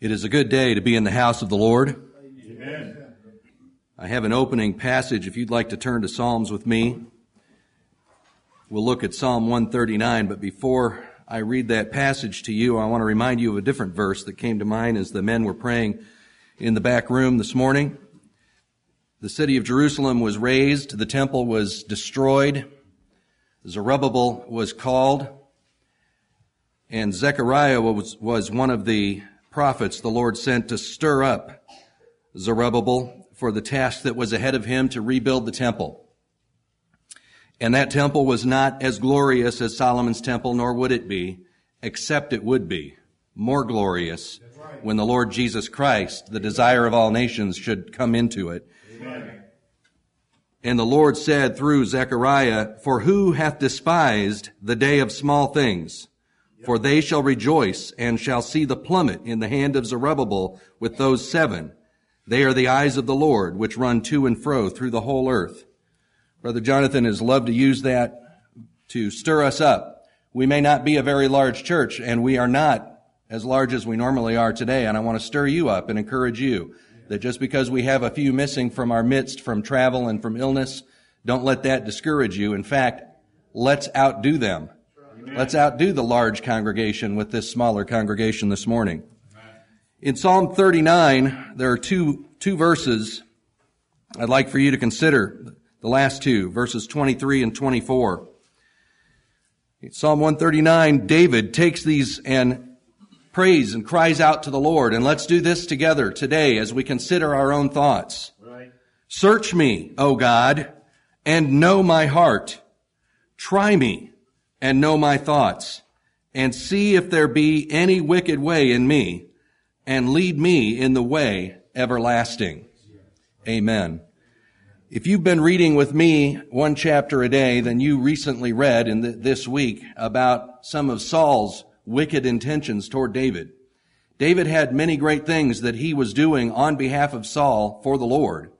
It is a good day to be in the house of the Lord. Amen. I have an opening passage if you'd like to turn to Psalms with me. We'll look at Psalm 139, but before I read that passage to you, I want to remind you of a different verse that came to mind as the men were praying in the back room this morning. The city of Jerusalem was razed, the temple was destroyed, Zerubbabel was called, and Zechariah was, was one of the prophets the Lord sent to stir up Zerubbabel for the task that was ahead of him to rebuild the temple. And that temple was not as glorious as Solomon's temple, nor would it be, except it would be more glorious right. when the Lord Jesus Christ, the desire of all nations, should come into it. Amen. And the Lord said through Zechariah, For who hath despised the day of small things? For they shall rejoice and shall see the plummet in the hand of Zerubbabel with those seven. They are the eyes of the Lord, which run to and fro through the whole earth. Brother Jonathan has loved to use that to stir us up. We may not be a very large church, and we are not as large as we normally are today, and I want to stir you up and encourage you that just because we have a few missing from our midst from travel and from illness, don't let that discourage you. In fact, let's outdo them. Let's outdo the large congregation with this smaller congregation this morning. In Psalm 39, there are two, two verses I'd like for you to consider. The last two, verses 23 and 24. In Psalm 139, David takes these and prays and cries out to the Lord. And let's do this together today as we consider our own thoughts. Right. Search me, O God, and know my heart. Try me and know my thoughts and see if there be any wicked way in me and lead me in the way everlasting. Amen. If you've been reading with me one chapter a day, then you recently read in the, this week about some of Saul's wicked intentions toward David. David had many great things that he was doing on behalf of Saul for the Lord.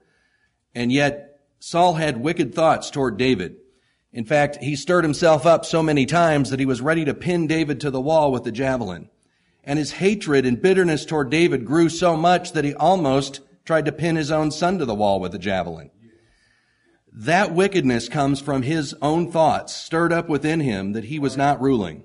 And yet Saul had wicked thoughts toward David. In fact, he stirred himself up so many times that he was ready to pin David to the wall with the javelin. And his hatred and bitterness toward David grew so much that he almost tried to pin his own son to the wall with the javelin. That wickedness comes from his own thoughts stirred up within him that he was not ruling.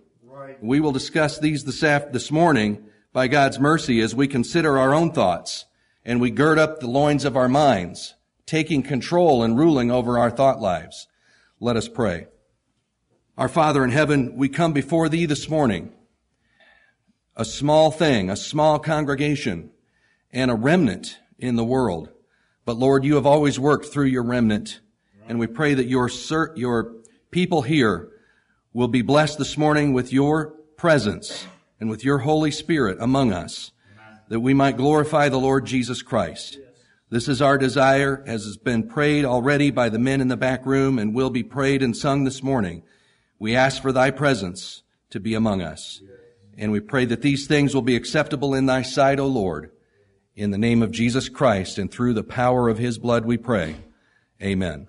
We will discuss these this, after, this morning by God's mercy as we consider our own thoughts and we gird up the loins of our minds, taking control and ruling over our thought lives. Let us pray. Our Father in heaven, we come before thee this morning, a small thing, a small congregation, and a remnant in the world. But Lord, you have always worked through your remnant, and we pray that your, your people here will be blessed this morning with your presence and with your Holy Spirit among us, that we might glorify the Lord Jesus Christ. This is our desire, as has been prayed already by the men in the back room and will be prayed and sung this morning. We ask for thy presence to be among us. And we pray that these things will be acceptable in thy sight, O Lord. In the name of Jesus Christ and through the power of his blood we pray. Amen.